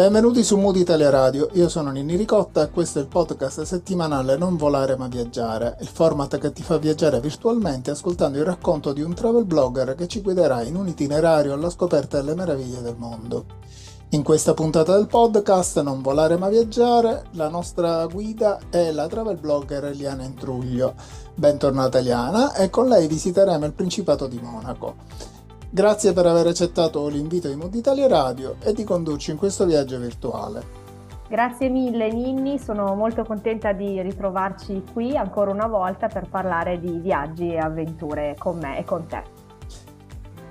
Benvenuti su Mood Italia Radio, io sono Nini Ricotta e questo è il podcast settimanale Non volare ma viaggiare, il format che ti fa viaggiare virtualmente ascoltando il racconto di un travel blogger che ci guiderà in un itinerario alla scoperta delle meraviglie del mondo. In questa puntata del podcast Non volare ma viaggiare, la nostra guida è la travel blogger Eliana Intruglio. Bentornata Eliana e con lei visiteremo il Principato di Monaco. Grazie per aver accettato l'invito di Mood Italia Radio e di condurci in questo viaggio virtuale. Grazie mille Ninni, sono molto contenta di ritrovarci qui ancora una volta per parlare di viaggi e avventure con me e con te.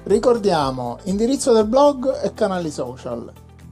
Ricordiamo indirizzo del blog e canali social.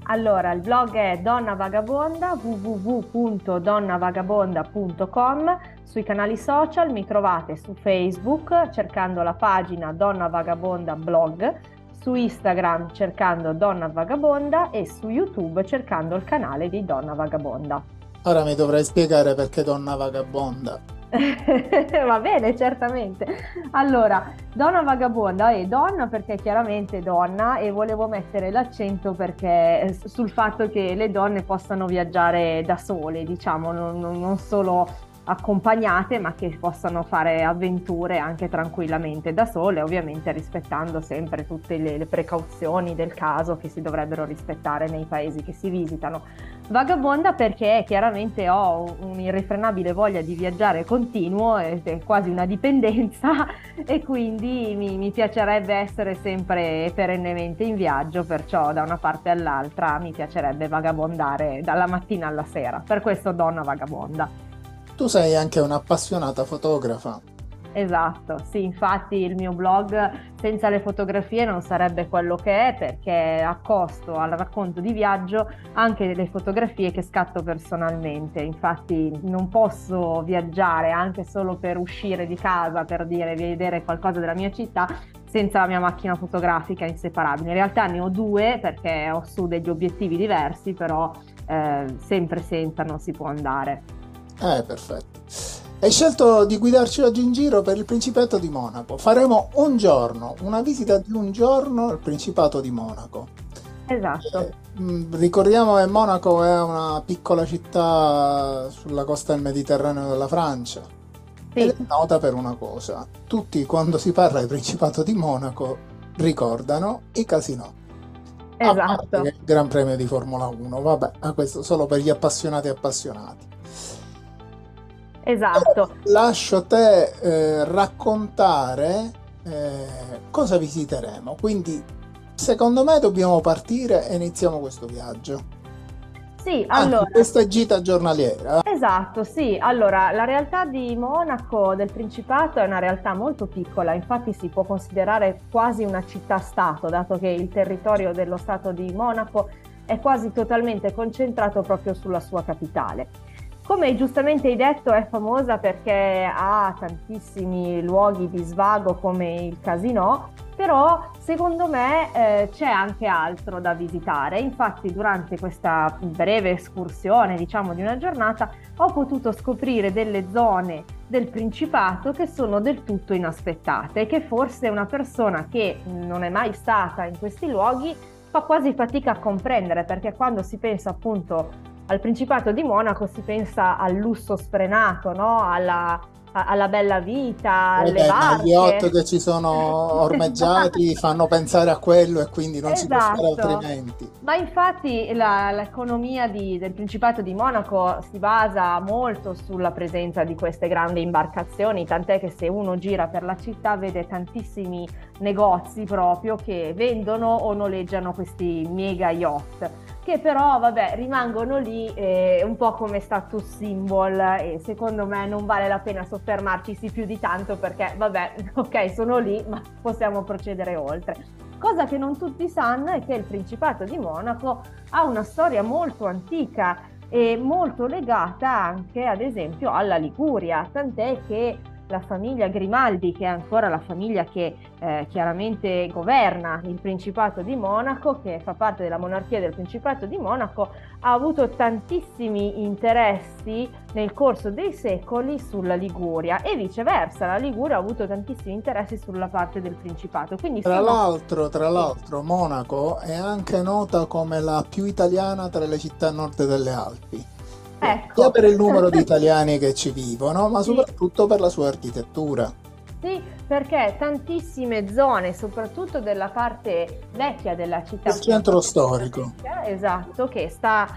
Allora, il blog è Donna Vagabonda, www.donnavagabonda.com. Sui canali social mi trovate su Facebook cercando la pagina Donna Vagabonda Blog, su Instagram cercando Donna Vagabonda e su YouTube cercando il canale di Donna Vagabonda. Ora mi dovrai spiegare perché Donna Vagabonda. Va bene, certamente. Allora, donna vagabonda è donna perché chiaramente donna e volevo mettere l'accento perché, eh, sul fatto che le donne possano viaggiare da sole, diciamo, non, non solo accompagnate ma che possano fare avventure anche tranquillamente da sole, ovviamente rispettando sempre tutte le, le, precauzioni del caso che si dovrebbero rispettare nei paesi che si visitano. Vagabonda perché chiaramente ho un'irrefrenabile voglia di viaggiare continuo, è quasi una dipendenza e quindi mi, mi piacerebbe essere sempre perennemente in viaggio, perciò da una parte all'altra mi piacerebbe vagabondare dalla mattina alla sera, per questo donna vagabonda. Tu sei anche un'appassionata fotografa. Esatto, sì, infatti il mio blog senza le fotografie non sarebbe quello che è perché accosto al racconto di viaggio anche le fotografie che scatto personalmente. Infatti non posso viaggiare anche solo per uscire di casa, per dire vedere qualcosa della mia città senza la mia macchina fotografica inseparabile. In realtà ne ho due perché ho su degli obiettivi diversi, però eh, sempre senza non si può andare. Eh, perfetto. Hai scelto di guidarci oggi in giro per il Principato di Monaco. Faremo un giorno, una visita di un giorno al Principato di Monaco. Esatto. Eh, mm, ricordiamo che Monaco è una piccola città sulla costa del Mediterraneo della Francia. Sì. Ed è nota per una cosa. Tutti quando si parla di Principato di Monaco ricordano i casinò. Esatto. Il Gran Premio di Formula 1. Vabbè, questo solo per gli appassionati appassionati. Esatto. Lascio te eh, raccontare eh, cosa visiteremo. Quindi, secondo me, dobbiamo partire e iniziamo questo viaggio. Sì, allora. Anche questa gita giornaliera. Esatto, sì. Allora, la realtà di Monaco, del Principato, è una realtà molto piccola, infatti si può considerare quasi una città-stato, dato che il territorio dello Stato di Monaco è quasi totalmente concentrato proprio sulla sua capitale. Come giustamente hai detto, è famosa perché ha tantissimi luoghi di svago come il casino, però secondo me eh, c'è anche altro da visitare. Infatti durante questa breve escursione, diciamo di una giornata, ho potuto scoprire delle zone del Principato che sono del tutto inaspettate che forse una persona che non è mai stata in questi luoghi fa quasi fatica a comprendere perché quando si pensa appunto al Principato di Monaco si pensa al lusso sfrenato, no? alla, alla bella vita, alle eh, barche. Gli yacht che ci sono ormeggiati fanno pensare a quello e quindi non esatto. si può fare altrimenti. Ma infatti la, l'economia di, del Principato di Monaco si basa molto sulla presenza di queste grandi imbarcazioni, tant'è che se uno gira per la città vede tantissimi negozi proprio che vendono o noleggiano questi mega yacht che però vabbè rimangono lì eh, un po' come status symbol e secondo me non vale la pena soffermarci più di tanto perché vabbè ok sono lì ma possiamo procedere oltre. Cosa che non tutti sanno è che il Principato di Monaco ha una storia molto antica e molto legata anche ad esempio alla Liguria, tant'è che la famiglia Grimaldi, che è ancora la famiglia che eh, chiaramente governa il Principato di Monaco, che fa parte della monarchia del Principato di Monaco, ha avuto tantissimi interessi nel corso dei secoli sulla Liguria e viceversa, la Liguria ha avuto tantissimi interessi sulla parte del Principato. Quindi tra, sono... l'altro, tra l'altro, Monaco è anche nota come la più italiana tra le città nord delle Alpi. Ecco. Sia per il numero di italiani che ci vivono, ma soprattutto sì. per la sua architettura. Sì, perché tantissime zone, soprattutto della parte vecchia della città. Il centro storico. esatto, che sta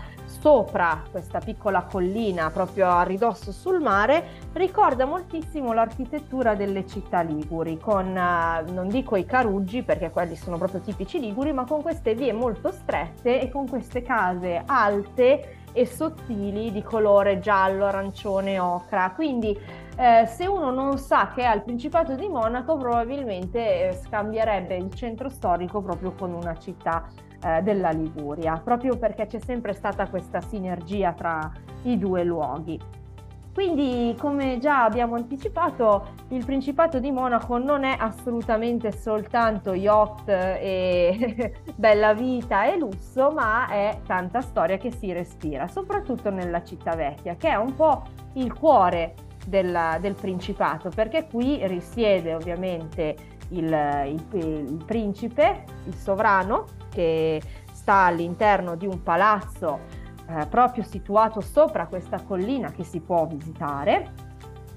sopra questa piccola collina, proprio a ridosso sul mare, ricorda moltissimo l'architettura delle città liguri, con, uh, non dico i caruggi perché quelli sono proprio tipici liguri, ma con queste vie molto strette e con queste case alte e sottili di colore giallo, arancione, ocra. Quindi eh, se uno non sa che è al Principato di Monaco, probabilmente eh, scambierebbe il centro storico proprio con una città eh, della Liguria, proprio perché c'è sempre stata questa sinergia tra i due luoghi. Quindi, come già abbiamo anticipato, il Principato di Monaco non è assolutamente soltanto yacht e bella vita e lusso, ma è tanta storia che si respira, soprattutto nella città vecchia, che è un po' il cuore della, del Principato, perché qui risiede ovviamente il, il, il principe, il sovrano, che sta all'interno di un palazzo eh, proprio situato sopra questa collina che si può visitare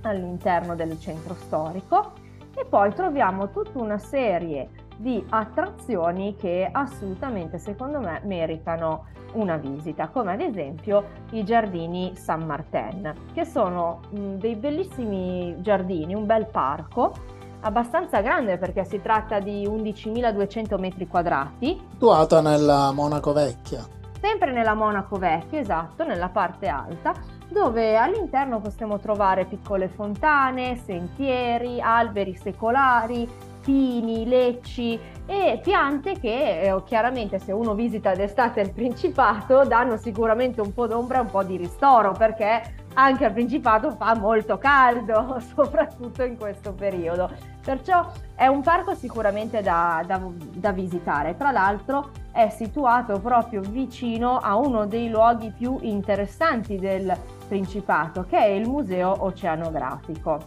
all'interno del centro storico e poi troviamo tutta una serie di attrazioni che assolutamente secondo me meritano una visita, come ad esempio i giardini San Martin, che sono mh, dei bellissimi giardini, un bel parco abbastanza grande perché si tratta di 11.200 metri quadrati. Situata nella Monaco Vecchia sempre nella Monaco Vecchia, esatto, nella parte alta, dove all'interno possiamo trovare piccole fontane, sentieri, alberi secolari, pini, lecci e piante che eh, chiaramente se uno visita d'estate il Principato danno sicuramente un po' d'ombra e un po' di ristoro perché anche al Principato fa molto caldo, soprattutto in questo periodo. Perciò è un parco sicuramente da, da, da, visitare. Tra l'altro è situato proprio vicino a uno dei luoghi più interessanti del Principato, che è il Museo Oceanografico.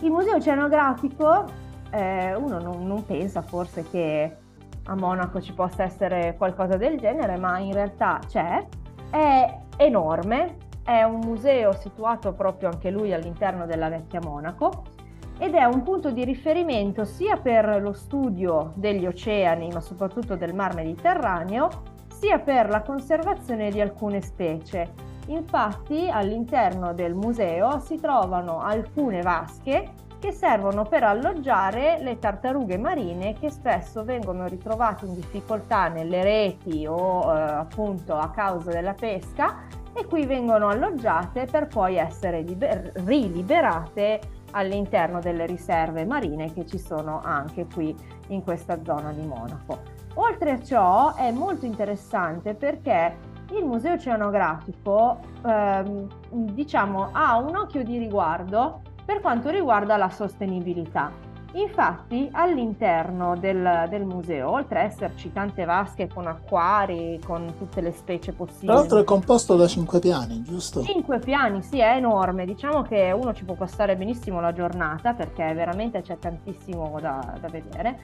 Il Museo Oceanografico, eh, uno non, non pensa forse che a Monaco ci possa essere qualcosa del genere, ma in realtà c'è. È enorme, è un museo situato proprio anche lui all'interno della vecchia Monaco ed è un punto di riferimento sia per lo studio degli oceani, ma soprattutto del mar Mediterraneo, sia per la conservazione di alcune specie. Infatti all'interno del museo si trovano alcune vasche che servono per alloggiare le tartarughe marine che spesso vengono ritrovate in difficoltà nelle reti o eh, appunto a causa della pesca e qui vengono alloggiate per poi essere liber- riliberate all'interno delle riserve marine che ci sono anche qui in questa zona di Monaco. Oltre a ciò è molto interessante perché il museo oceanografico ehm, diciamo ha un occhio di riguardo per quanto riguarda la sostenibilità Infatti all'interno del, del, museo, oltre a esserci tante vasche con acquari, con tutte le specie possibili... Tra l'altro è composto da cinque piani, giusto? Cinque piani, sì, è enorme. Diciamo che uno ci può passare benissimo la giornata perché veramente c'è tantissimo da, da vedere.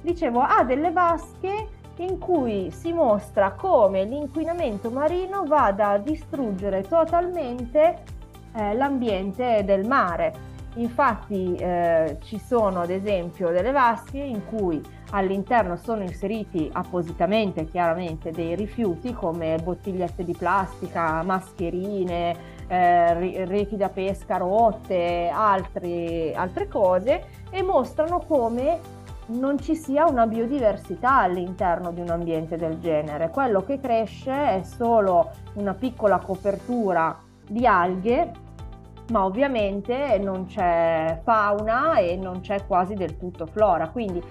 Dicevo, ha delle vasche in cui si mostra come l'inquinamento marino vada a distruggere totalmente eh, l'ambiente del mare Infatti eh, ci sono ad esempio delle vasche in cui all'interno sono inseriti appositamente chiaramente dei rifiuti come bottigliette di plastica, mascherine, eh, reti da pesca rotte, altri, altre cose e mostrano come non ci sia una biodiversità all'interno di un ambiente del genere. Quello che cresce è solo una piccola copertura di alghe ma ovviamente non c'è fauna e non c'è quasi del tutto flora, quindi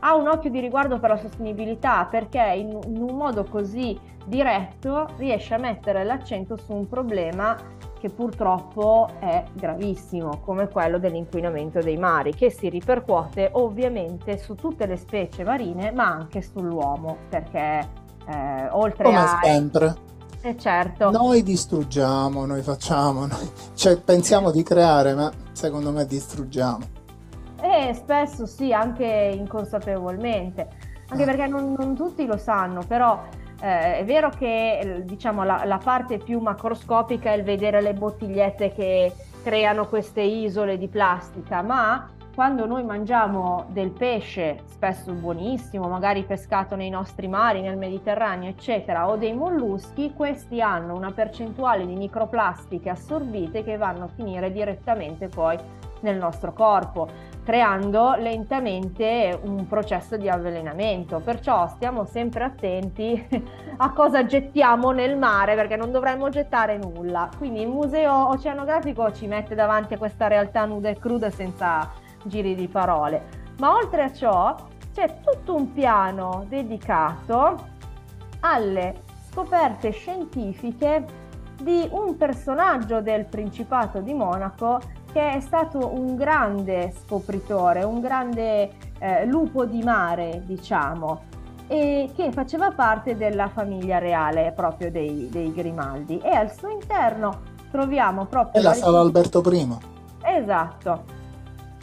ha un occhio di riguardo per la sostenibilità perché in, in un modo così diretto riesce a mettere l'accento su un problema che purtroppo è gravissimo, come quello dell'inquinamento dei mari, che si ripercuote ovviamente su tutte le specie marine, ma anche sull'uomo, perché eh, oltre come a... sempre. Eh certo. Noi distruggiamo, noi facciamo, noi... Cioè, pensiamo di creare, ma secondo me distruggiamo. E spesso sì, anche inconsapevolmente, anche ah. perché non, non tutti lo sanno, però eh, è vero che diciamo, la, la, parte più macroscopica è il vedere le bottigliette che creano queste isole di plastica, ma quando noi mangiamo del pesce, spesso buonissimo, magari pescato nei nostri mari, nel Mediterraneo, eccetera, o dei molluschi, questi hanno una percentuale di microplastiche assorbite che vanno a finire direttamente poi nel nostro corpo, creando lentamente un processo di avvelenamento. Perciò stiamo sempre attenti a cosa gettiamo nel mare perché non dovremmo gettare nulla. Quindi il museo oceanografico ci mette davanti a questa realtà nuda e cruda senza giri di parole. Ma oltre a ciò c'è tutto un piano dedicato alle scoperte scientifiche di un personaggio del Principato di Monaco che è stato un grande scopritore, un grande eh, lupo di mare, diciamo, e che faceva parte della famiglia reale proprio dei, dei Grimaldi. E al suo interno troviamo proprio... È la, la sala Alberto I. Esatto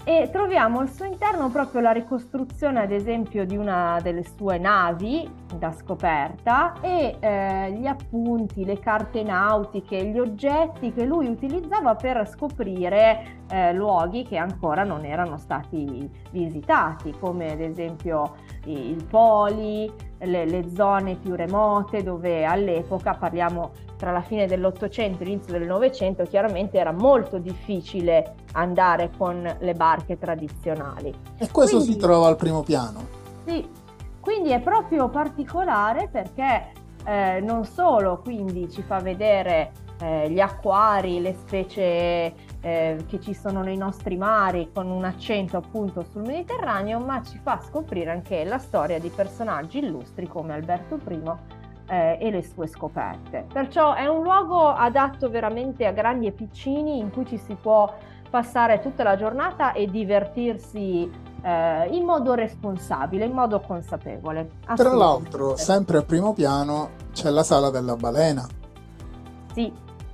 e troviamo al suo interno proprio la ricostruzione ad esempio di una delle sue navi da scoperta e eh, gli appunti, le carte nautiche, gli oggetti che lui utilizzava per scoprire eh, luoghi che ancora non erano stati visitati come ad esempio il poli, le, le zone più remote dove all'epoca parliamo tra la fine dell'Ottocento e l'inizio del Novecento chiaramente era molto difficile andare con le barche tradizionali. E questo quindi, si trova al primo piano. Sì, quindi è proprio particolare perché eh, non solo quindi ci fa vedere eh, gli acquari, le specie eh, che ci sono nei nostri mari con un accento appunto sul Mediterraneo, ma ci fa scoprire anche la storia di personaggi illustri come Alberto I eh, e le sue scoperte. Perciò è un luogo adatto veramente a grandi e piccini in cui ci si può passare tutta la giornata e divertirsi eh, in modo responsabile, in modo consapevole. Tra l'altro, sempre al primo piano c'è la sala della balena. Sì,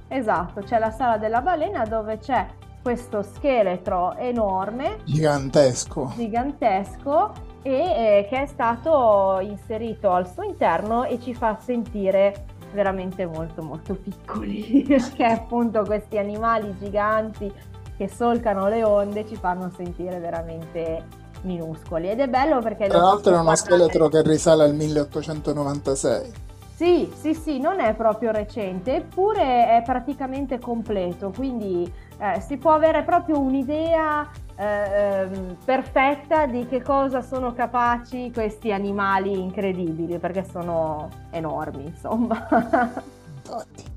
esatto, c'è la sala della balena dove c'è questo scheletro enorme, gigantesco, gigantesco e eh, che è stato inserito al suo interno e ci fa sentire veramente molto molto piccoli perché appunto questi animali giganti che solcano le onde ci fanno sentire veramente minuscoli ed è bello perché tra l'altro è uno scheletro che risale al 1896 sì, sì, sì, non è proprio recente, eppure è praticamente completo, quindi eh, si può avere proprio un'idea eh, ehm, perfetta di che cosa sono capaci questi animali incredibili, perché sono enormi, insomma. Infatti.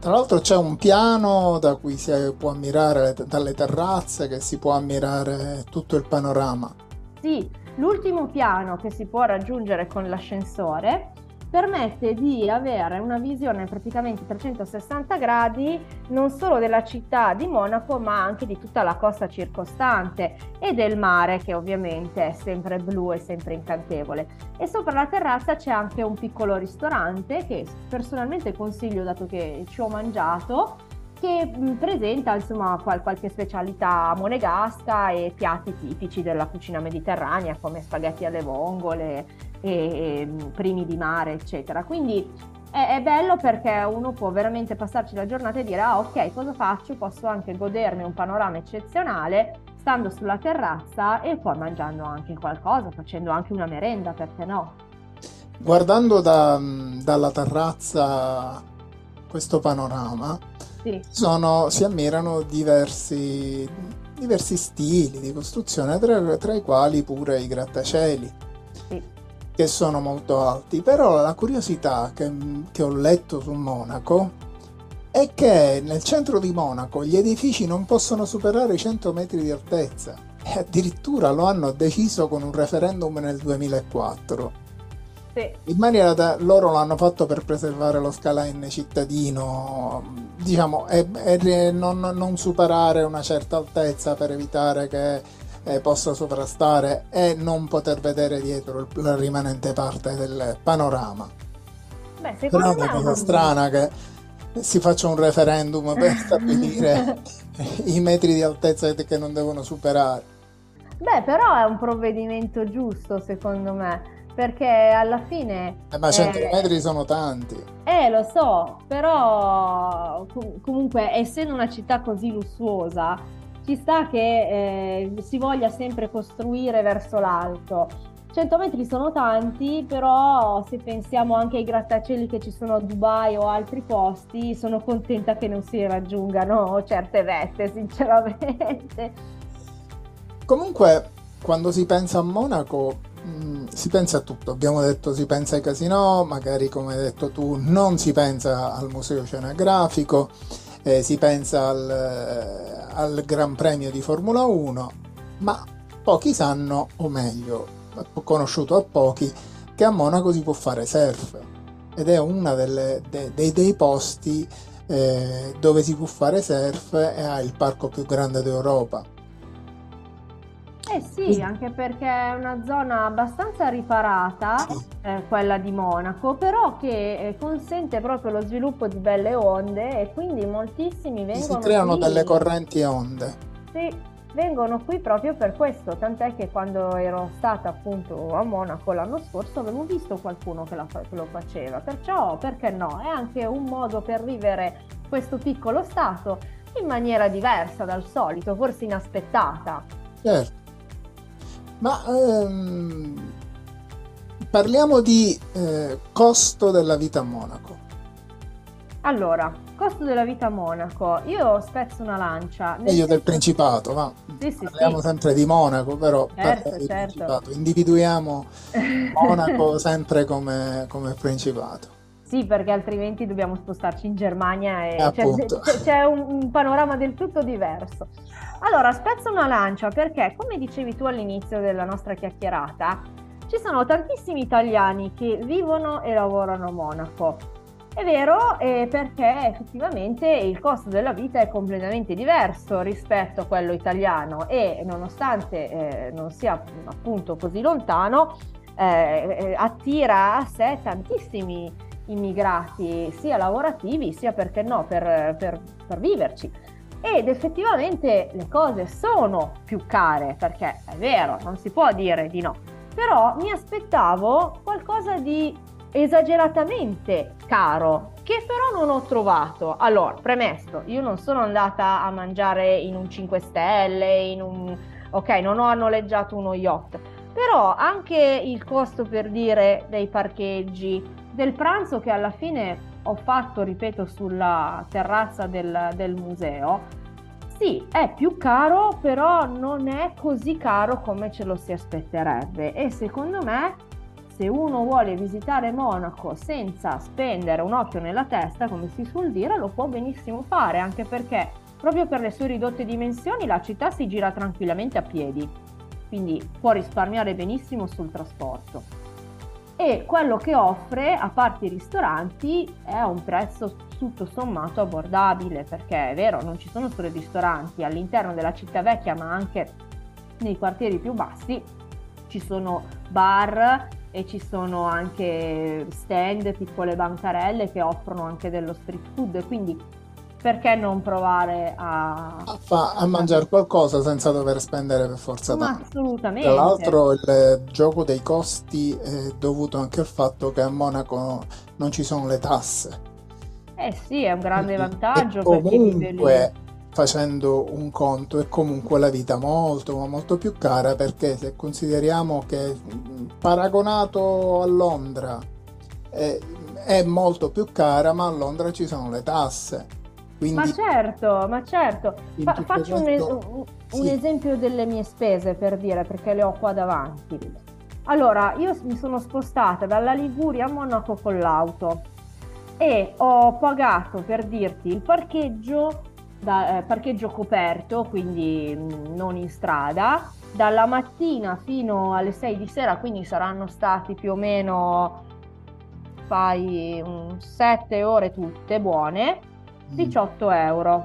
Tra l'altro c'è un piano da cui si può ammirare dalle terrazze, che si può ammirare tutto il panorama. Sì, l'ultimo piano che si può raggiungere con l'ascensore permette di avere una visione praticamente 360 gradi non solo della città di Monaco ma anche di tutta la costa circostante e del mare che ovviamente è sempre blu e sempre incantevole. E sopra la terrazza c'è anche un piccolo ristorante che personalmente consiglio dato che ci ho mangiato che presenta insomma qual- qualche specialità monegasca e piatti tipici della cucina mediterranea come spaghetti alle vongole e, primi di mare eccetera quindi è, è, bello perché uno può veramente passarci la giornata e dire ah ok cosa faccio posso anche godermi un panorama eccezionale stando sulla terrazza e poi mangiando anche qualcosa facendo anche una merenda perché no guardando da, dalla terrazza questo panorama sì. sono, si ammirano diversi, diversi, stili di costruzione, tra, tra, i quali pure i grattacieli, sì. Che sono molto alti. Però la curiosità che, che ho letto su Monaco è che nel centro di Monaco gli edifici non possono superare i 100 metri di altezza e addirittura lo hanno deciso con un referendum nel 2004. sì. In maniera da loro l'hanno fatto per preservare lo skyline cittadino, diciamo, e, e non, non, superare una certa altezza per evitare che eh, possa sovrastare e non poter vedere dietro la rimanente parte del panorama. Beh, secondo Però è una cosa strana che si faccia un referendum per stabilire i metri di altezza che non devono superare. Beh, però è un provvedimento giusto secondo me, perché alla fine... Eh, ma 100 eh, metri sono tanti. Eh, lo so, però comunque essendo una città così lussuosa, ci sta che eh, si voglia sempre costruire verso l'alto. 100 metri sono tanti, però se pensiamo anche ai grattacieli che ci sono a Dubai o altri posti, sono contenta che non si raggiungano certe vette, sinceramente. Comunque, quando si pensa a Monaco, mh, mm, si pensa a tutto. Abbiamo detto si pensa ai casinò, magari come hai detto tu, non si pensa al museo oceanografico, eh, si pensa al, eh, al Gran Premio di Formula 1, ma pochi sanno, o meglio, conosciuto a pochi, che a Monaco si può fare surf. Ed è uno de, dei, dei, posti eh, dove si può fare surf e ha il parco più grande d'Europa eh sì, anche perché è una zona abbastanza riparata, eh, quella di Monaco, però che eh, consente proprio lo sviluppo di belle onde e quindi moltissimi vengono Si creano qui. delle correnti onde. Sì, vengono qui proprio per questo, tant'è che quando ero stata appunto a Monaco l'anno scorso avevo visto qualcuno che, fa- che lo faceva, perciò perché no? È anche un modo per vivere questo piccolo stato in maniera diversa dal solito, forse inaspettata. Certo. Ma ehm, parliamo di eh, costo della vita a Monaco. Allora, costo della vita a Monaco, io spezzo una lancia. Meglio senso... del Principato, ma sì, sì, parliamo sì. sempre di Monaco, però certo, certo. individuiamo Monaco sempre come, come Principato. Sì, perché altrimenti dobbiamo spostarci in Germania e c'è, c'è, c'è un, un, panorama del tutto diverso. Allora, spezzo una lancia perché, come dicevi tu all'inizio della nostra chiacchierata, ci sono tantissimi italiani che vivono e lavorano a Monaco. È vero eh, perché effettivamente il costo della vita è completamente diverso rispetto a quello italiano e nonostante eh, non sia appunto così lontano, eh, eh attira a sé tantissimi immigrati sia lavorativi sia perché no per, per, per viverci ed effettivamente le cose sono più care perché è vero non si può dire di no. Però mi aspettavo qualcosa di esageratamente caro che però non ho trovato. Allora premesso io non sono andata a mangiare in un 5 stelle in un ok non ho noleggiato uno yacht. Però anche il costo per dire dei parcheggi del pranzo che alla fine ho fatto, ripeto, sulla terrazza del, del museo, sì, è più caro, però non è così caro come ce lo si aspetterebbe. E secondo me, se uno vuole visitare Monaco senza spendere un occhio nella testa, come si suol dire, lo può benissimo fare, anche perché proprio per le sue ridotte dimensioni la città si gira tranquillamente a piedi, quindi può risparmiare benissimo sul trasporto e quello che offre, a parte i ristoranti, è un prezzo tutto sommato abbordabile, perché è vero, non ci sono solo i ristoranti all'interno della città vecchia, ma anche nei quartieri più bassi ci sono bar e ci sono anche stand, piccole bancarelle che offrono anche dello street food, quindi perché non provare a, a, a mangiare qualcosa senza dover spendere per forza tanto? Assolutamente. Tra l'altro il gioco dei costi è dovuto anche al fatto che a Monaco non ci sono le tasse. Eh sì, è un grande vantaggio. E comunque, facendo un conto, è comunque la vita molto, molto più cara perché se consideriamo che paragonato a Londra è, è molto più cara, ma a Londra ci sono le tasse quindi, ma certo, ma certo. Fa, faccio un, un, sì. esempio delle mie spese per dire, perché le ho qua davanti. Allora, io mi sono spostata dalla Liguria a Monaco con l'auto e ho pagato, per dirti, il parcheggio, da, eh, parcheggio coperto, quindi mh, mm, non in strada, dalla mattina fino alle 6 di sera, quindi saranno stati più o meno fai 7 ore tutte buone, 18 mm. euro.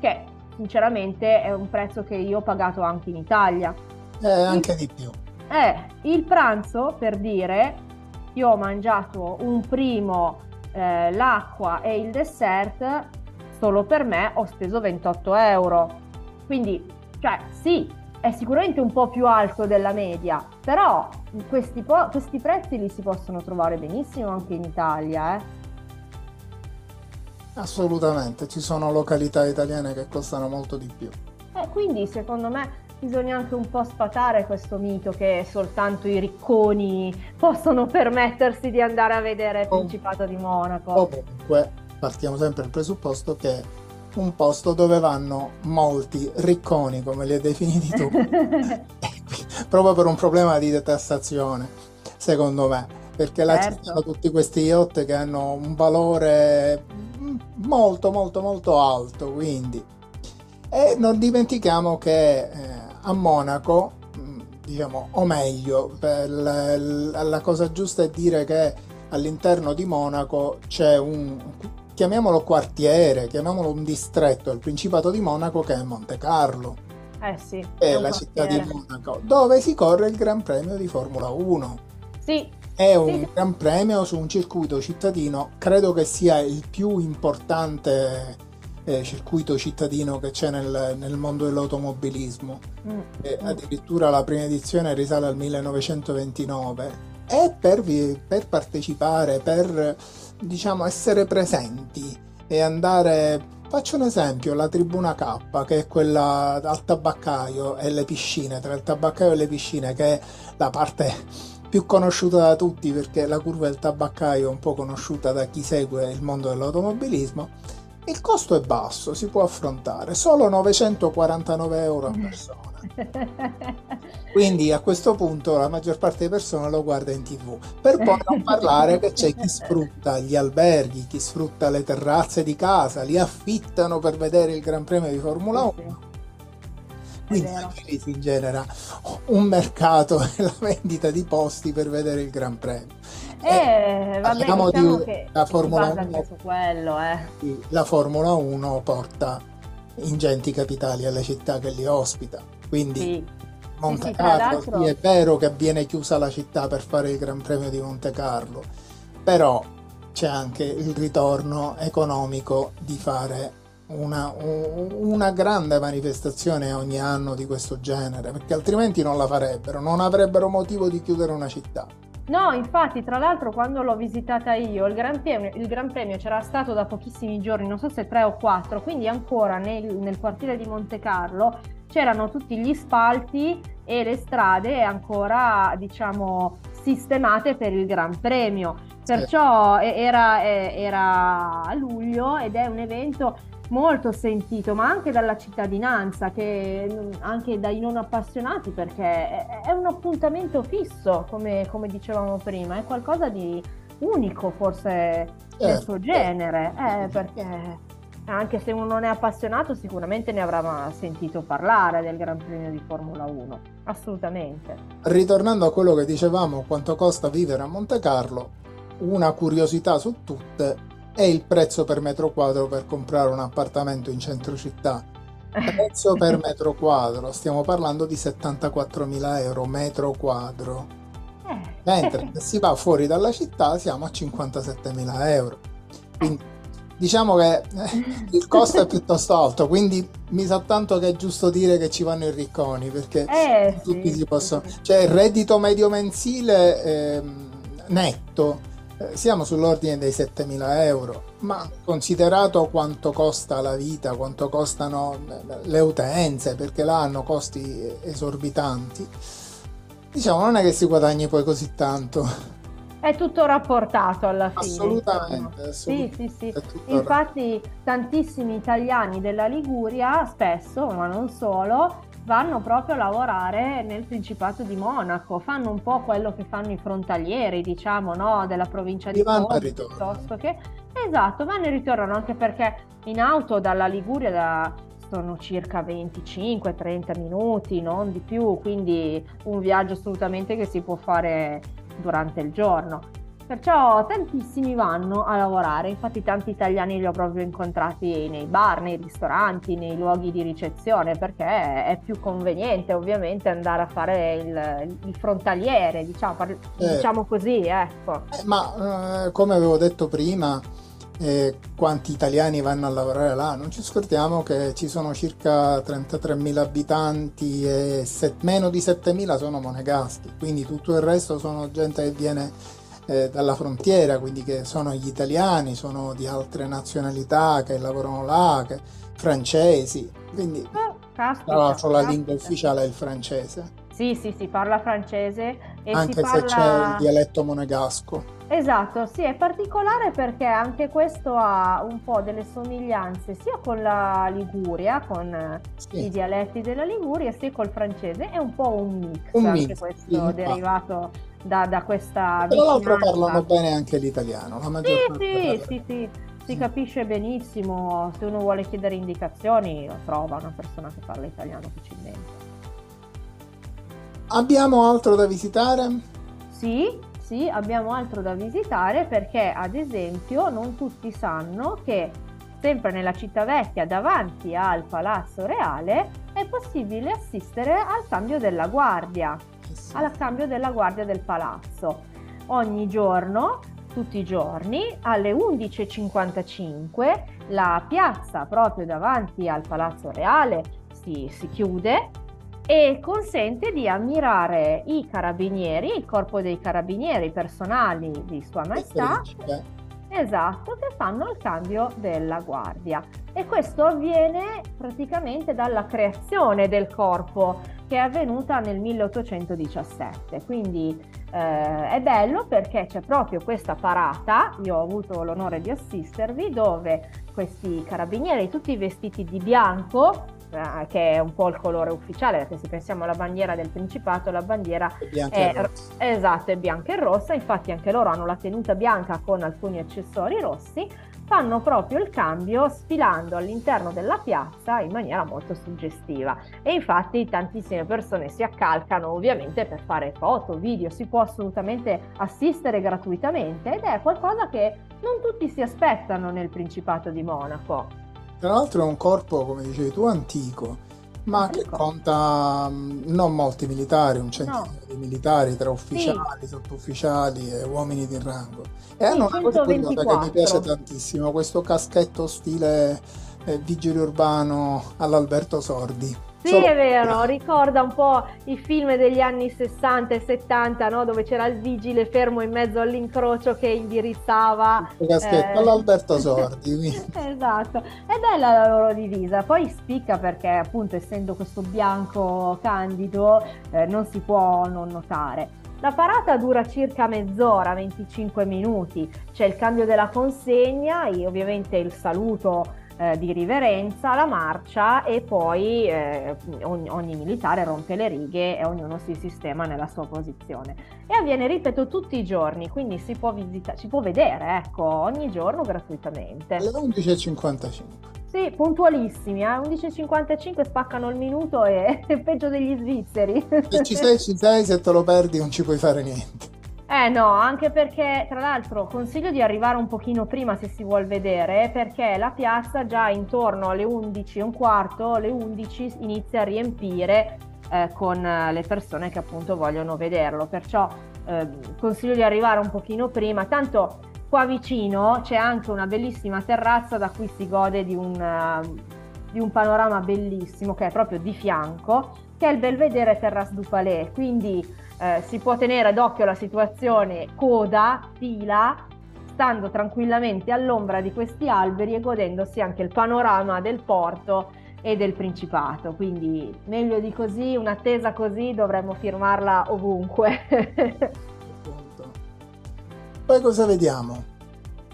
Che sinceramente è un prezzo che io ho pagato anche in Italia. Eh, anche di più. Eh, il pranzo, per dire, io ho mangiato un primo, eh, l'acqua e il dessert, solo per me ho speso 28 euro. Quindi, cioè, sì, è sicuramente un po' più alto della media, però questi, po- questi prezzi li si possono trovare benissimo anche in Italia. Eh? Assolutamente, ci sono località italiane che costano molto di più. Eh, quindi secondo me bisogna anche un po' sfatare questo mito che soltanto i ricconi possono permettersi di andare a vedere il oh. Principato di Monaco. Comunque, partiamo sempre dal presupposto che un posto dove vanno molti ricconi, come li hai definiti tu, proprio per un problema di detassazione, secondo me, perché là certo. ci sono tutti questi yacht che hanno un valore molto molto molto alto, quindi. E non dimentichiamo che eh, a Monaco, mm, diciamo, o meglio, la, la cosa giusta è dire che all'interno di Monaco c'è un chiamiamolo quartiere, chiamiamolo un distretto, il Principato di Monaco che è Monte Carlo. Eh sì. È, la città di Monaco, dove si corre il Gran Premio di Formula 1. Sì. È un. Gran Premio su un circuito cittadino, credo che sia il più importante eh, circuito cittadino che c'è nel, nel mondo dell'automobilismo. Mm. E addirittura la prima edizione risale al 1929. E per, per partecipare, per diciamo, essere presenti e andare Faccio un esempio, la tribuna K, che è quella al tabaccaio e le piscine, tra il tabaccaio e le piscine, che è la parte più conosciuta da tutti perché la curva del tabaccaio è un po' conosciuta da chi segue il mondo dell'automobilismo. Il costo è basso, si può affrontare, solo 949 euro a persona. Quindi a questo punto la maggior parte delle persone lo guarda in tv. Per poi non parlare che c'è chi sfrutta gli alberghi, chi sfrutta le terrazze di casa, li affittano per vedere il Gran Premio di Formula 1. Quindi lì si genera un mercato e la vendita di posti per vedere il Gran Premio. Eh, eh vabbè, diciamo di, la Formula 1, quello, eh. la Formula 1 porta ingenti capitali alle città che li ospita quindi sì. Monte sì, Carlo, sì, è vero che viene chiusa la città per fare il Gran Premio di Monte Carlo, però c'è anche il ritorno economico di fare una, una, grande manifestazione ogni anno di questo genere, perché altrimenti non la farebbero, non avrebbero motivo di chiudere una città. No, infatti, tra l'altro, quando l'ho visitata io, il Gran Premio, il Gran Premio c'era stato da pochissimi giorni, non so se tre o quattro, quindi ancora nel, nel quartiere di Monte Carlo c'erano tutti gli spalti e le strade ancora, diciamo, sistemate per il Gran Premio. Perciò era, era a luglio ed è un evento molto sentito, ma anche dalla cittadinanza, che anche dai non appassionati, perché è, un appuntamento fisso, come, come, dicevamo prima, è qualcosa di unico forse nel suo genere, eh, perché anche se uno non è appassionato sicuramente ne avrà sentito parlare del Gran Premio di Formula 1, assolutamente. Ritornando a quello che dicevamo, quanto costa vivere a Monte Carlo, una curiosità su tutte è il prezzo per metro quadro per comprare un appartamento in centro città. Prezzo per metro quadro, stiamo parlando di 74.000 euro metro quadro. Eh. Mentre se si va fuori dalla città siamo a 57.000 euro. Quindi diciamo che eh, il costo è piuttosto alto, quindi mi sa tanto che è giusto dire che ci vanno i ricconi, perché eh, tutti sì, si possono... Cioè il reddito medio mensile eh, netto, siamo sull'ordine dei 7.000 euro, ma considerato quanto costa la vita, quanto costano le utenze, perché là hanno costi esorbitanti, diciamo non è che si guadagni poi così tanto. È tutto rapportato alla fine. Assolutamente. assolutamente. Sì, sì, sì. Infatti tantissimi italiani della Liguria, spesso, ma non solo, vanno proprio a lavorare nel Principato di Monaco, fanno un po' quello che fanno i frontalieri, diciamo, no? della provincia di Como, piuttosto che... Esatto, vanno e ritornano anche perché in auto dalla Liguria da... sono circa 25-30 minuti, non di più, quindi un viaggio assolutamente che si può fare durante il giorno. Perciò tantissimi vanno a lavorare, infatti tanti italiani li ho proprio incontrati nei bar, nei ristoranti, nei luoghi di ricezione, perché è più conveniente ovviamente andare a fare il, il frontaliere, diciamo, eh. diciamo così, ecco. Eh, ma eh, come avevo detto prima, eh, quanti italiani vanno a lavorare là. Non ci scordiamo che ci sono circa 33.000 abitanti e set, meno di 7.000 sono monegaschi, quindi tutto il resto sono gente che viene eh, dalla frontiera, quindi che sono gli italiani, sono di altre nazionalità che lavorano là, che, francesi, quindi oh, caspita, tra l'altro la lingua ufficiale è il francese. Sì, sì, si parla francese e anche parla... se c'è il dialetto monegasco. Esatto, sì, è particolare perché anche questo ha un po' delle somiglianze sia con la Liguria, con sì. i dialetti della Liguria, sia col francese, è un po' un mix, un anche mix, questo sì, derivato da, da questa Tra l'altro parlano bene anche l'italiano, la maggior sì, sì, sì, sì, si capisce benissimo, se uno vuole chiedere indicazioni lo trova una persona che parla italiano facilmente. Abbiamo altro da visitare? Sì, sì, abbiamo altro da visitare perché ad esempio non tutti sanno che sempre nella città vecchia davanti al Palazzo Reale è possibile assistere al cambio della guardia al cambio della guardia del palazzo. Ogni giorno, tutti i giorni, alle 11.55 la piazza proprio davanti al Palazzo Reale si, si chiude e consente di ammirare i carabinieri, il corpo dei carabinieri personali di Sua Maestà. Esatto, che fanno il cambio della guardia. E questo avviene praticamente dalla creazione del corpo che è avvenuta nel 1817. Quindi eh, è bello perché c'è proprio questa parata, io ho avuto l'onore di assistervi, dove questi carabinieri tutti vestiti di bianco, eh, che è un po' il colore ufficiale, perché se pensiamo alla bandiera del Principato, la bandiera è, è esatto, è bianca e rossa, infatti anche loro hanno la tenuta bianca con alcuni accessori rossi, fanno proprio il cambio sfilando all'interno della piazza in maniera molto suggestiva. E infatti tantissime persone si accalcano ovviamente per fare foto, video, si può assolutamente assistere gratuitamente ed è qualcosa che non tutti si aspettano nel Principato di Monaco. Tra l'altro è un corpo, come dicevi tu, antico ma che conta mm, non molti militari, un centinaio no. di militari tra ufficiali, sì. sottufficiali e uomini di rango. E hanno una cosa curiosa che mi piace tantissimo, questo caschetto stile eh, vigile urbano all'Alberto Sordi. Sì, Solo... è vero, ricorda un po' i film degli anni 60 e 70, no? dove c'era il vigile fermo in mezzo all'incrocio che indirizzava. Caschetto eh... all'Alberto Sordi. esatto, è bella la loro divisa, poi spicca perché appunto essendo questo bianco candido eh, non si può non notare. La parata dura circa mezz'ora, 25 minuti, c'è il cambio della consegna e ovviamente il saluto eh, di riverenza, la marcia e poi eh, ogni, ogni, militare rompe le righe e ognuno si sistema nella sua posizione. E avviene, ripeto, tutti i giorni, quindi si può, visita- si può vedere, ecco, ogni giorno gratuitamente. Alle 11.55. Sì, puntualissimi, eh? 11.55 spaccano il minuto e è peggio degli svizzeri. Se ci sei, ci sei, se te lo perdi non ci puoi fare niente. Eh no, anche perché tra l'altro consiglio di arrivare un pochino prima se si vuol vedere, perché la piazza già intorno alle 11 e un quarto, alle 11 inizia a riempire eh, con eh, le persone che appunto vogliono vederlo, perciò eh, consiglio di arrivare un pochino prima, tanto qua vicino c'è anche una bellissima terrazza da cui si gode di un, uh, di un panorama bellissimo che è proprio di fianco, che è il Belvedere Terrasse du Palais, quindi eh, si può tenere d'occhio la situazione coda, fila, stando tranquillamente all'ombra di questi alberi e godendosi anche il panorama del porto e del Principato. Quindi meglio di così, un'attesa così dovremmo firmarla ovunque. Poi cosa vediamo?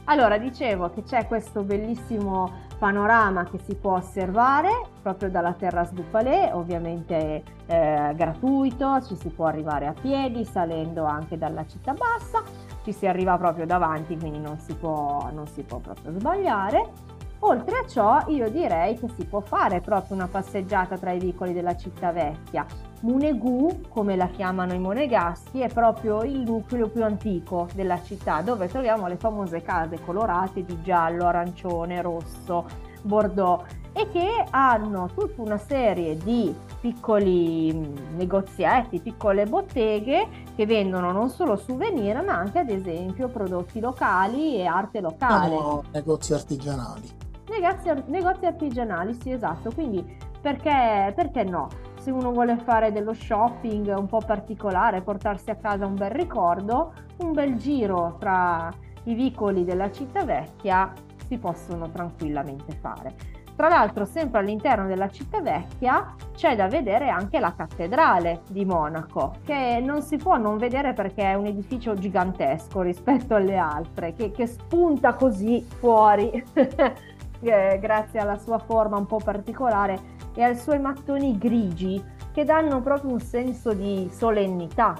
Allora, dicevo che c'è questo bellissimo panorama che si può osservare proprio dalla du Palais, ovviamente eh, gratuito, ci si può arrivare a piedi salendo anche dalla città bassa, ci si arriva proprio davanti quindi non si può, non si può proprio sbagliare Oltre a ciò, io direi che si può fare proprio una passeggiata tra i vicoli della città vecchia. Munegu, come la chiamano i monegaschi, è proprio il nucleo più antico della città, dove troviamo le famose case colorate di giallo, arancione, rosso, bordeaux e che hanno tutta una serie di piccoli mm, negozietti, piccole botteghe che vendono non solo souvenir ma anche ad esempio prodotti locali e arte locale. No, negozi artigianali. Negozi, negozi artigianali, sì esatto, quindi perché, perché no? Se uno vuole fare dello shopping un po' particolare, portarsi a casa un bel ricordo, un bel giro tra i vicoli della città vecchia si possono tranquillamente fare. Tra l'altro, sempre all'interno della città vecchia c'è da vedere anche la cattedrale di Monaco, che non si può non vedere perché è un edificio gigantesco rispetto alle altre, che, che spunta così fuori, grazie alla sua forma un po' particolare e ai suoi mattoni grigi, che danno proprio un senso di solennità.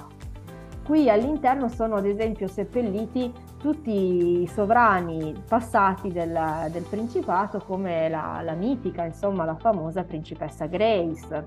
Qui all'interno sono ad esempio seppelliti tutti i sovrani passati del, del Principato come la, la, mitica, insomma la famosa principessa Grace.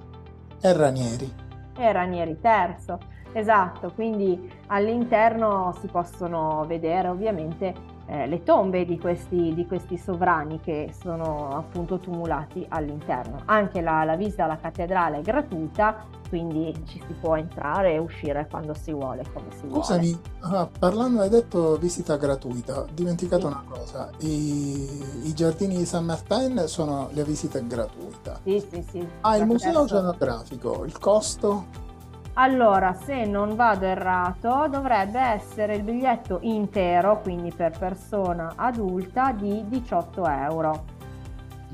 E Ranieri. E Ranieri III, esatto, quindi all'interno si possono vedere ovviamente eh, le tombe di questi, di questi, sovrani che sono appunto tumulati all'interno. Anche la, la visita alla cattedrale è gratuita, quindi ci si può entrare e uscire quando si vuole, come si Scusami, vuole. Ah, parlando, hai detto visita gratuita, ho dimenticato sì. una cosa, I, i, giardini di San Martin sono le visite gratuite. Sì, sì, sì. Ah, il museo oceanografico, il costo? Allora, se non vado errato, dovrebbe essere il biglietto intero, quindi per persona adulta, di 18 euro.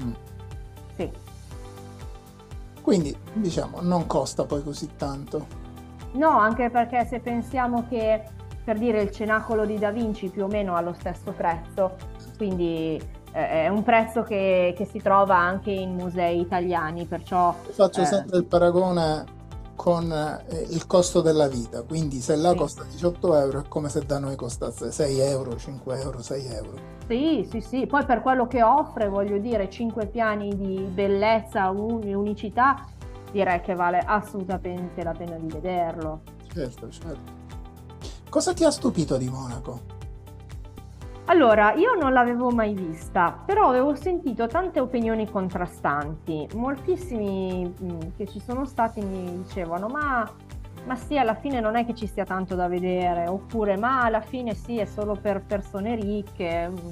Mm. Sì. Quindi, diciamo, non costa poi così tanto. No, anche perché se pensiamo che, per dire, il cenacolo di Da Vinci più o meno ha lo stesso prezzo, quindi eh, è un prezzo che, che si trova anche in musei italiani, perciò... Faccio eh, sempre il paragone con eh, il costo della vita, quindi se là sì. costa 18 euro è come se da noi costasse 6 euro, 5 euro, 6 euro. Sì, sì, sì, poi per quello che offre, voglio dire, 5 piani di bellezza, un- unicità, direi che vale assolutamente la pena di vederlo. Certo, certo. Cosa ti ha stupito di Monaco? Allora, io non l'avevo mai vista, però avevo sentito tante opinioni contrastanti. Moltissimi mm, che ci sono stati mi dicevano: ma, ma sì, alla fine non è che ci sia tanto da vedere, oppure ma alla fine sì, è solo per persone ricche, mm,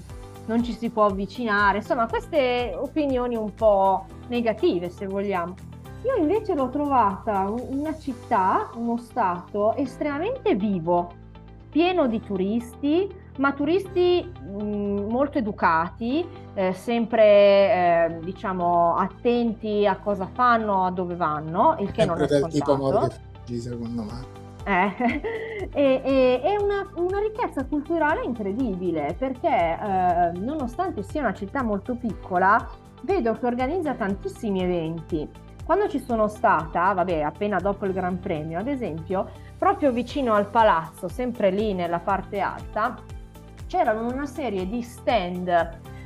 non ci si può avvicinare. Insomma, queste opinioni un po' negative, se vogliamo. Io invece l'ho trovata una città, uno stato estremamente vivo, pieno di turisti ma turisti mh, mm, molto educati, eh, sempre eh, diciamo attenti a cosa fanno, a dove vanno, il che sempre non è del tipo Morghi, secondo me. Eh, e, e, è una, una, ricchezza culturale incredibile perché eh, nonostante sia una città molto piccola, vedo che organizza tantissimi eventi. Quando ci sono stata, vabbè, appena dopo il Gran Premio, ad esempio, proprio vicino al palazzo, sempre lì nella parte alta, c'erano una serie di stand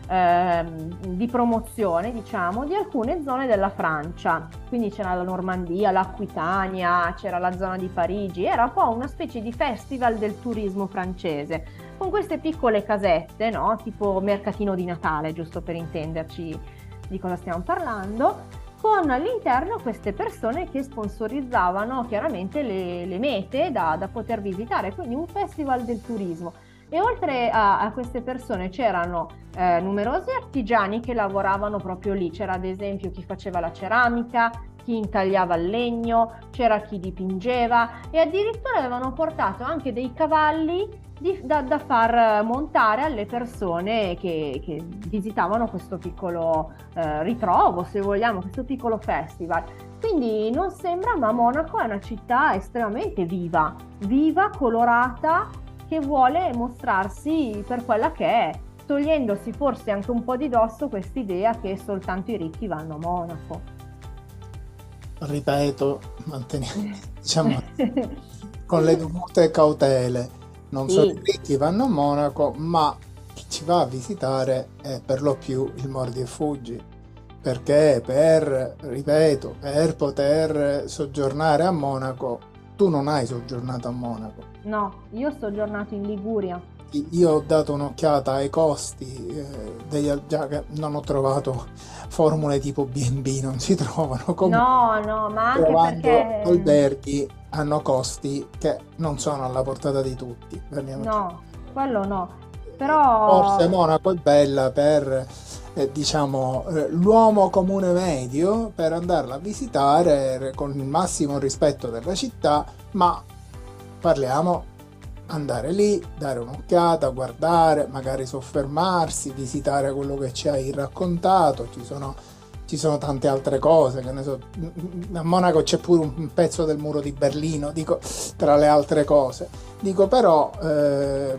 eh, di promozione, diciamo, di alcune zone della Francia. Quindi c'era la Normandia, l'Aquitania, c'era la zona di Parigi, era un po' una specie di festival del turismo francese, con queste piccole casette, no? tipo mercatino di Natale, giusto per intenderci di cosa stiamo parlando, con all'interno queste persone che sponsorizzavano chiaramente le, le mete da, da poter visitare, quindi un festival del turismo. E oltre a, a queste persone c'erano eh, numerosi artigiani che lavoravano proprio lì, c'era ad esempio chi faceva la ceramica, chi intagliava il legno, c'era chi dipingeva e addirittura avevano portato anche dei cavalli di, da, da, far montare alle persone che, che visitavano questo piccolo eh, ritrovo, se vogliamo, questo piccolo festival. Quindi non sembra, ma Monaco è una città estremamente viva, viva, colorata che vuole mostrarsi per quella che è, togliendosi forse anche un po' di dosso quest'idea che soltanto i ricchi vanno a Monaco. Ripeto, manteniamo, diciamo, con le dovute cautele, non sì. solo i ricchi vanno a Monaco, ma chi ci va a visitare è per lo più il mordi e fuggi, perché per, ripeto, per poter soggiornare a Monaco, tu non hai soggiornato a Monaco. No, io ho soggiornato in Liguria. Io ho dato un'occhiata ai costi, eh, degli, già che non ho trovato formule tipo B&B, non si trovano. Comunque, no, no, ma anche perché... alberghi hanno costi che non sono alla portata di tutti. No, quello no. Però... Forse Monaco è bella per eh, diciamo eh, l'uomo comune medio per andarla a visitare con il massimo rispetto della città, ma parliamo andare lì, dare un'occhiata, guardare, magari soffermarsi, visitare quello che ci hai raccontato, ci sono, ci sono tante altre cose, che ne so, a Monaco c'è pure un pezzo del muro di Berlino, dico, tra le altre cose. Dico però, eh,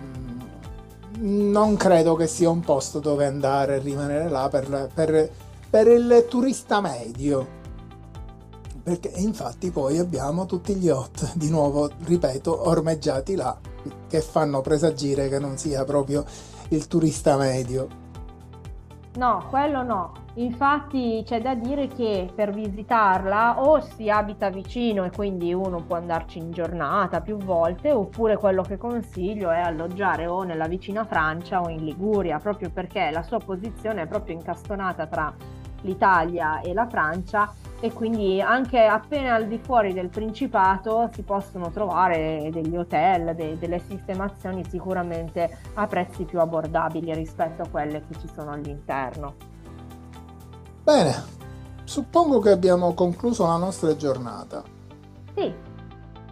non credo che sia un posto dove andare e rimanere là per, per, per il turista medio perché infatti poi abbiamo tutti gli yacht, di nuovo ripeto, ormeggiati là, che fanno presagire che non sia proprio il turista medio. No, quello no. Infatti c'è da dire che per visitarla o si abita vicino e quindi uno può andarci in giornata più volte, oppure quello che consiglio è alloggiare o nella vicina Francia o in Liguria, proprio perché la sua posizione è proprio incastonata tra l'Italia e la Francia e quindi anche appena al di fuori del Principato si possono trovare degli hotel, de- delle sistemazioni sicuramente a prezzi più abbordabili rispetto a quelle che ci sono all'interno. Bene, suppongo che abbiamo concluso la nostra giornata. Sì,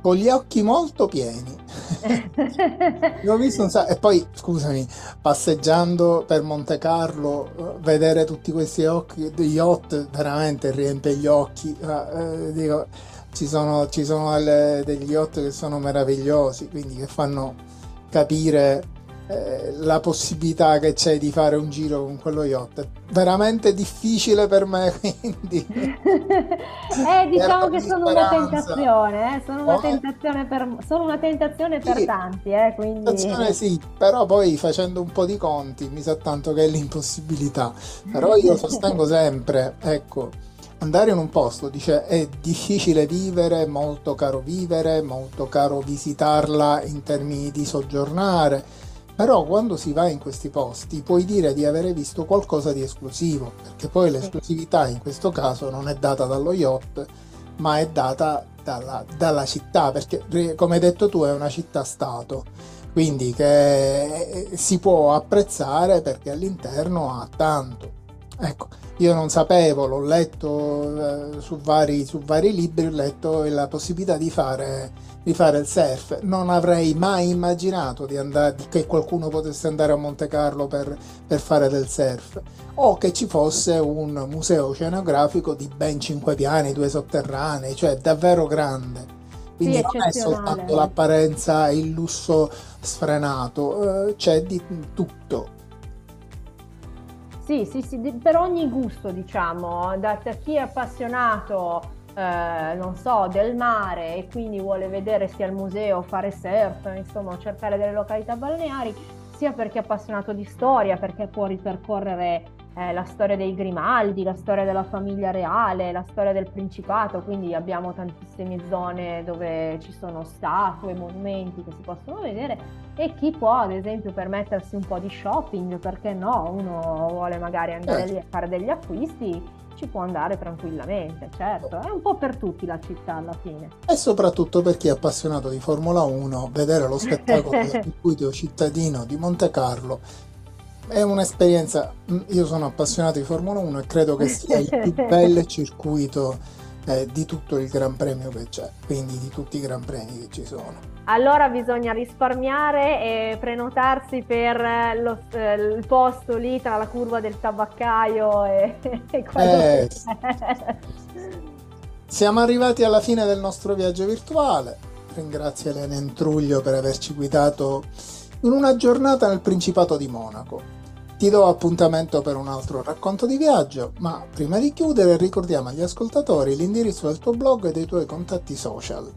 con gli occhi molto pieni. L'ho visto un sacco. E poi, scusami, passeggiando per Monte Carlo, eh, vedere tutti questi occhi, yacht veramente riempie gli occhi. Eh, dico, ci sono, ci sono delle, degli yacht che sono meravigliosi, quindi che fanno capire eh, la possibilità che c'è di fare un giro con quello yacht. È veramente difficile per me, quindi... eh, diciamo che sono una tentazione, eh? sono, una oh, tentazione per, sono una tentazione per sì, tanti, eh? quindi... sì, però poi facendo un po' di conti mi sa tanto che è l'impossibilità. Però io sostengo sempre, ecco, andare in un posto dice è difficile vivere, molto caro vivere, molto caro visitarla in termini di soggiornare però quando si va in questi posti puoi dire di avere visto qualcosa di esclusivo, perché poi l'esclusività in questo caso non è data dallo yacht, ma è data dalla, dalla città, perché come hai detto tu è una città-stato, quindi che si può apprezzare perché all'interno ha tanto. Ecco, io non sapevo, l'ho letto eh, su, vari, su vari libri, ho letto la possibilità di fare di fare il surf. Non avrei mai immaginato di andare, che qualcuno potesse andare a Monte Carlo per, per fare del surf o che ci fosse un museo oceanografico di ben cinque piani, due sotterranei, cioè davvero grande. Quindi sì, non è soltanto l'apparenza, il lusso sfrenato, eh, c'è di tutto. Sì, sì, sì, per ogni gusto, diciamo, da chi è appassionato eh, non so, del mare e quindi vuole vedere sia il museo, fare surf, insomma cercare delle località balneari, sia perché è appassionato di storia, perché può ripercorrere eh, la storia dei Grimaldi, la storia della famiglia reale, la storia del Principato, quindi abbiamo tantissime zone dove ci sono statue, monumenti che si possono vedere. E chi può ad esempio permettersi un po' di shopping, perché no, uno vuole magari andare lì a fare degli acquisti ci può andare tranquillamente, certo, è un po' per tutti la città alla fine. E soprattutto per chi è appassionato di Formula 1, vedere lo spettacolo del circuito cittadino di Monte Carlo è un'esperienza, mm, io sono appassionato di Formula 1 e credo che sia il più bel circuito eh, di tutto il Gran Premio che c'è, quindi di tutti i Gran Premi che ci sono. Allora bisogna risparmiare e prenotarsi per lo, eh, il posto lì tra la curva del tabaccaio e, e eh, Siamo arrivati alla fine del nostro viaggio virtuale. Ringrazio Elena Intruglio per averci guidato in una giornata nel Principato di Monaco. Ti do appuntamento per un altro racconto di viaggio, ma prima di chiudere ricordiamo agli ascoltatori l'indirizzo del tuo blog e dei tuoi contatti social.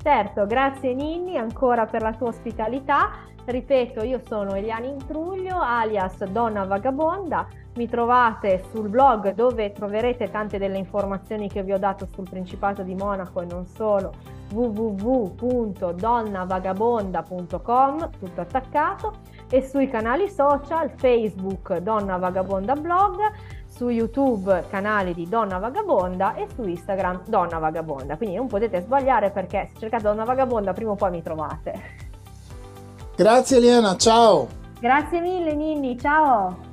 Certo, grazie Ninni ancora per la tua ospitalità Ripeto, io sono Eliana Intruglio, alias Donna Vagabonda. Mi trovate sul blog dove troverete tante delle informazioni che vi ho dato sul Principato di Monaco e non solo www.donnavagabonda.com tutto attaccato e sui canali social Facebook Donna Vagabonda Blog su YouTube canale di Donna Vagabonda e su Instagram Donna Vagabonda. Quindi non potete sbagliare perché se cercate Donna Vagabonda prima o poi mi trovate. Grazie Eliana, ciao! Grazie mille Ninni, ciao!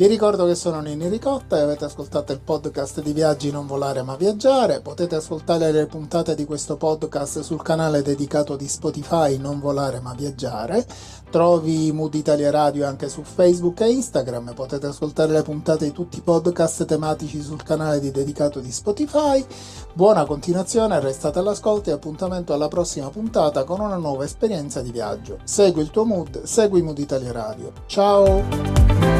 Vi ricordo che sono Nini Ricotta e avete ascoltato il podcast di Viaggi Non Volare Ma Viaggiare. Potete ascoltare le puntate di questo podcast sul canale dedicato di Spotify Non Volare Ma Viaggiare. Trovi Mood Italia Radio anche su Facebook e Instagram. Potete ascoltare le puntate di tutti i podcast tematici sul canale di dedicato di Spotify. Buona continuazione, restate all'ascolto e appuntamento alla prossima puntata con una nuova esperienza di viaggio. Segui il tuo mood, segui Mood Italia Radio. Ciao!